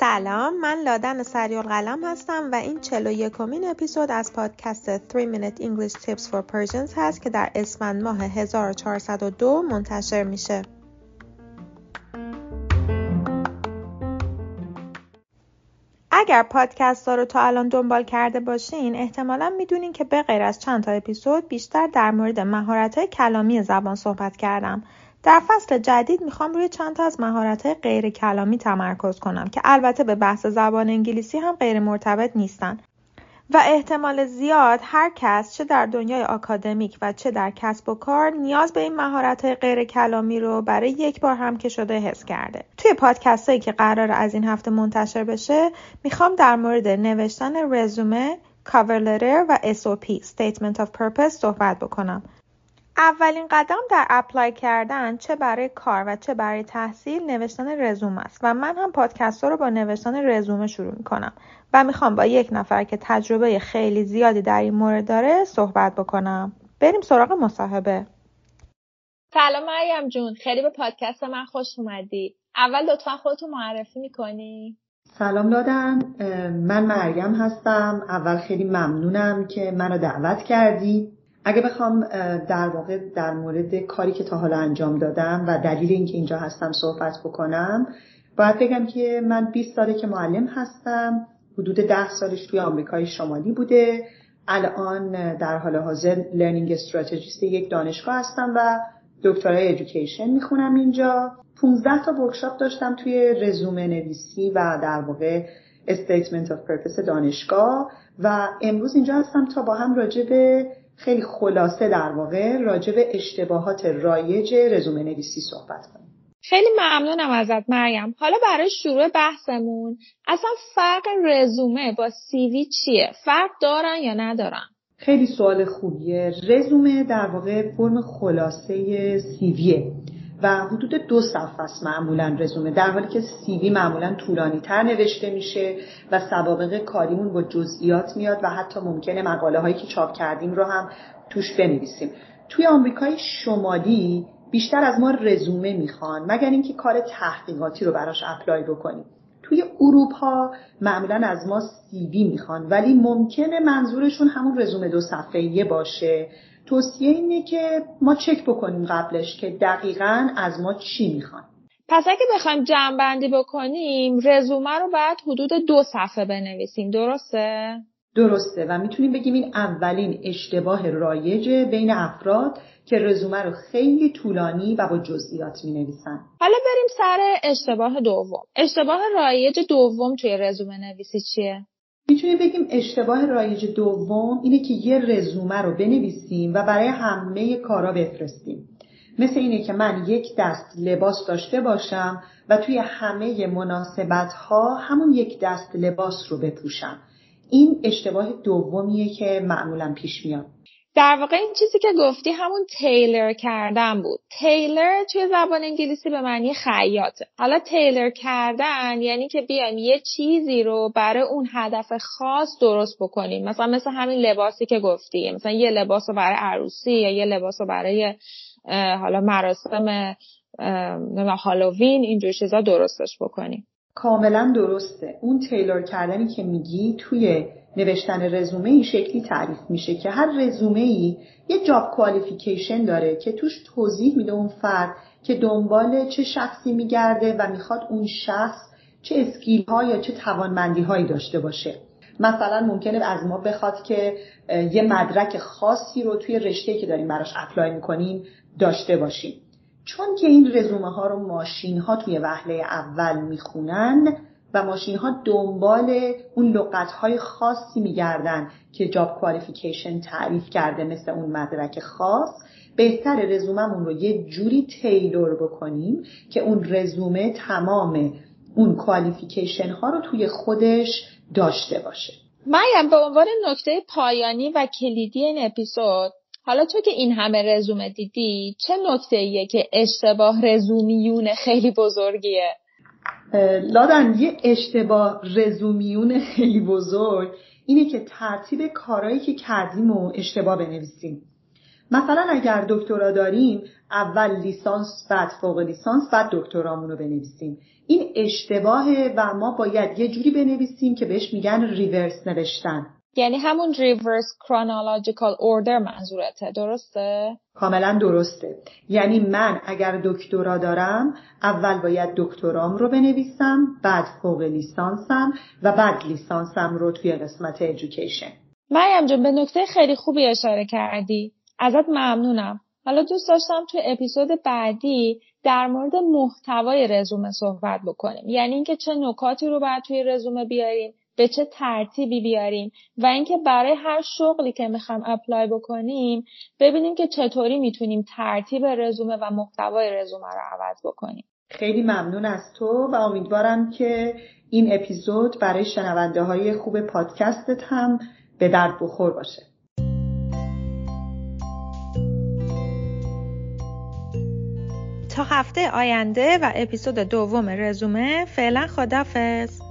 سلام من لادن سریال قلم هستم و این چلو یکمین اپیزود از پادکست 3 Minute English Tips for Persians هست که در اسفند ماه 1402 منتشر میشه. اگر پادکست ها رو تا الان دنبال کرده باشین احتمالا می‌دونین که به غیر از چند تا اپیزود بیشتر در مورد مهارت های کلامی زبان صحبت کردم. در فصل جدید می‌خوام روی چند تا از مهارت غیر کلامی تمرکز کنم که البته به بحث زبان انگلیسی هم غیر مرتبط نیستن. و احتمال زیاد هر کس چه در دنیای آکادمیک و چه در کسب و کار نیاز به این مهارت غیر کلامی رو برای یک بار هم که شده حس کرده. توی پادکست هایی که قرار از این هفته منتشر بشه می‌خوام در مورد نوشتن رزومه کاور و SOP Statement of Purpose صحبت بکنم. اولین قدم در اپلای کردن چه برای کار و چه برای تحصیل نوشتن رزومه است و من هم پادکست رو با نوشتن رزومه شروع می‌کنم و می‌خوام با یک نفر که تجربه خیلی زیادی در این مورد داره صحبت بکنم. بریم سراغ مصاحبه. سلام مریم جون. خیلی به پادکست من خوش اومدی. اول لطفا خودتو معرفی می‌کنی؟ سلام دادم من مریم هستم. اول خیلی ممنونم که منو دعوت کردی. اگه بخوام در واقع در مورد کاری که تا حالا انجام دادم و دلیل اینکه اینجا هستم صحبت بکنم باید بگم که من 20 ساله که معلم هستم حدود 10 سالش توی آمریکای شمالی بوده. الان در حال حاضر learning strategist یک دانشگاه هستم و دکترای education می‌خونم اینجا. 15 تا ورکشاپ داشتم توی رزومه نویسی و در واقع statement of purpose دانشگاه و امروز اینجا هستم تا با هم راجع به خیلی خلاصه در واقع راجع به اشتباهات رایج رزومه نویسی صحبت کنیم. خیلی ممنونم ازت مریم. حالا برای شروع بحثمون اصلا فرق رزومه با سیوی چیه؟ فرق دارن یا ندارن؟ خیلی سوال خوبیه. رزومه در واقع فرم خلاصه سیویه و حدود دو صفحه است معمولا رزومه در حالی که سیوی معمولا طولانی تر نوشته میشه و سوابق کاریمون با جزئیات میاد و حتی ممکنه مقاله هایی که چاپ کردیم رو هم توش بنویسیم. توی آمریکای شمالی بیشتر از ما رزومه می‌خوان مگر اینکه کار تحقیقاتی رو براش اپلای بکنیم. توی اروپا معمولا از ما سیوی می‌خوان ولی ممکنه منظورشون همون رزومه دو صفحه‌ایه باشه توصیه اینه که ما چک بکنیم قبلش که دقیقا از ما چی می‌خوان پس اگه بخوایم جمع بندی بکنیم رزومه رو باید حدود دو صفحه بنویسیم درسته؟ درسته و می‌تونیم بگیم این اولین اشتباه رایجه بین افراد که رزومه رو خیلی طولانی و با جزئیات می نویسن. حالا بریم سر اشتباه دوم. اشتباه رایج دوم توی رزومه نویسی چیه؟ می‌تونیم بگیم اشتباه رایج دوم اینه که یه رزومه رو بنویسیم و برای همه کارا بفرستیم. مثل اینه که من یک دست لباس داشته باشم و توی همه مناسبت ها همون یک دست لباس رو بپوشم. این اشتباه دومیه که معمولا پیش میاد. در واقع این چیزی که گفتی همون تیلر کردن بود. تیلر توی زبان انگلیسی به معنی خیاطه. حالا تیلر کردن یعنی که بیایم یه چیزی رو برای اون هدف خاص درست بکنیم. مثلا مثل همین لباسی که گفتی. مثلا یه لباس رو برای عروسی یا یه لباس رو برای حالا مراسم هالووین اینجور چیزا درستش بکنیم. کاملا درسته. اون تیلر کردنی که میگی توی نوشتن رزومه این شکلی تعریف میشه که هر رزومه ای یه جاب کوالیفیکیشن داره که توش توضیح میده اون فرد که دنبال چه شخصی میگرده و می‌خواد اون شخص چه اسکیل ها یا چه توانمندی هایی داشته باشه. مثلا ممکنه از ما بخواد که یه مدرک خاصی رو توی رشته که داریم براش apply می‌کنیم داشته باشیم. چون که این رزومه ها رو ماشین ها توی وهله اول می‌خونن و ماشین ها دنبال اون لغت های خاصی میگردن که job qualification تعریف کرده مثل اون مدرک خاص بهتر رزوممون رو یه جوری tailor بکنیم که اون رزومه تمام اون qualification ها رو توی خودش داشته باشه. مریم به عنوان نکته پایانی و کلیدی این اپیزود حالا تو که این همه رزومه دیدی چه نکته ایه که اشتباه رزومیون خیلی بزرگیه؟ لادن یه اشتباه رزومیون خیلی بزرگ اینه که ترتیب کارهایی که کردیم و اشتباه بنویسیم. مثلا اگر دکترا داریم اول لیسانس بعد فوق لیسانس بعد دکترامون رو بنویسیم. این اشتباهه و ما باید یه جوری بنویسیم که بهش میگن ریورس نوشتن. یعنی همون ریورس کرونولوژیکال اوردر منظورته. درسته؟ کاملا درسته. یعنی من اگر دکترا دارم اول باید دکترام رو بنویسم بعد فوق لیسانسم و بعد لیسانسم رو توی قسمت ایژوکیشن مریم جان به نکته خیلی خوبی اشاره کردی. ازت ممنونم. حالا دوست داشتم توی اپیزود بعدی در مورد محتوای رزومه صحبت بکنیم. یعنی اینکه چه نکاتی رو باید توی رزومه بیاریم. به چه ترتیبی بیاریم و اینکه برای هر شغلی که می‌خوام اپلای بکنیم ببینیم که چطوری می‌تونیم ترتیب رزومه و محتوای رزومه رو عوض بکنیم. خیلی ممنون از تو و امیدوارم که این اپیزود برای شنونده های خوب پادکستت هم به درد بخور باشه. تا هفته آینده و اپیزود دوم رزومه فعلا خدافز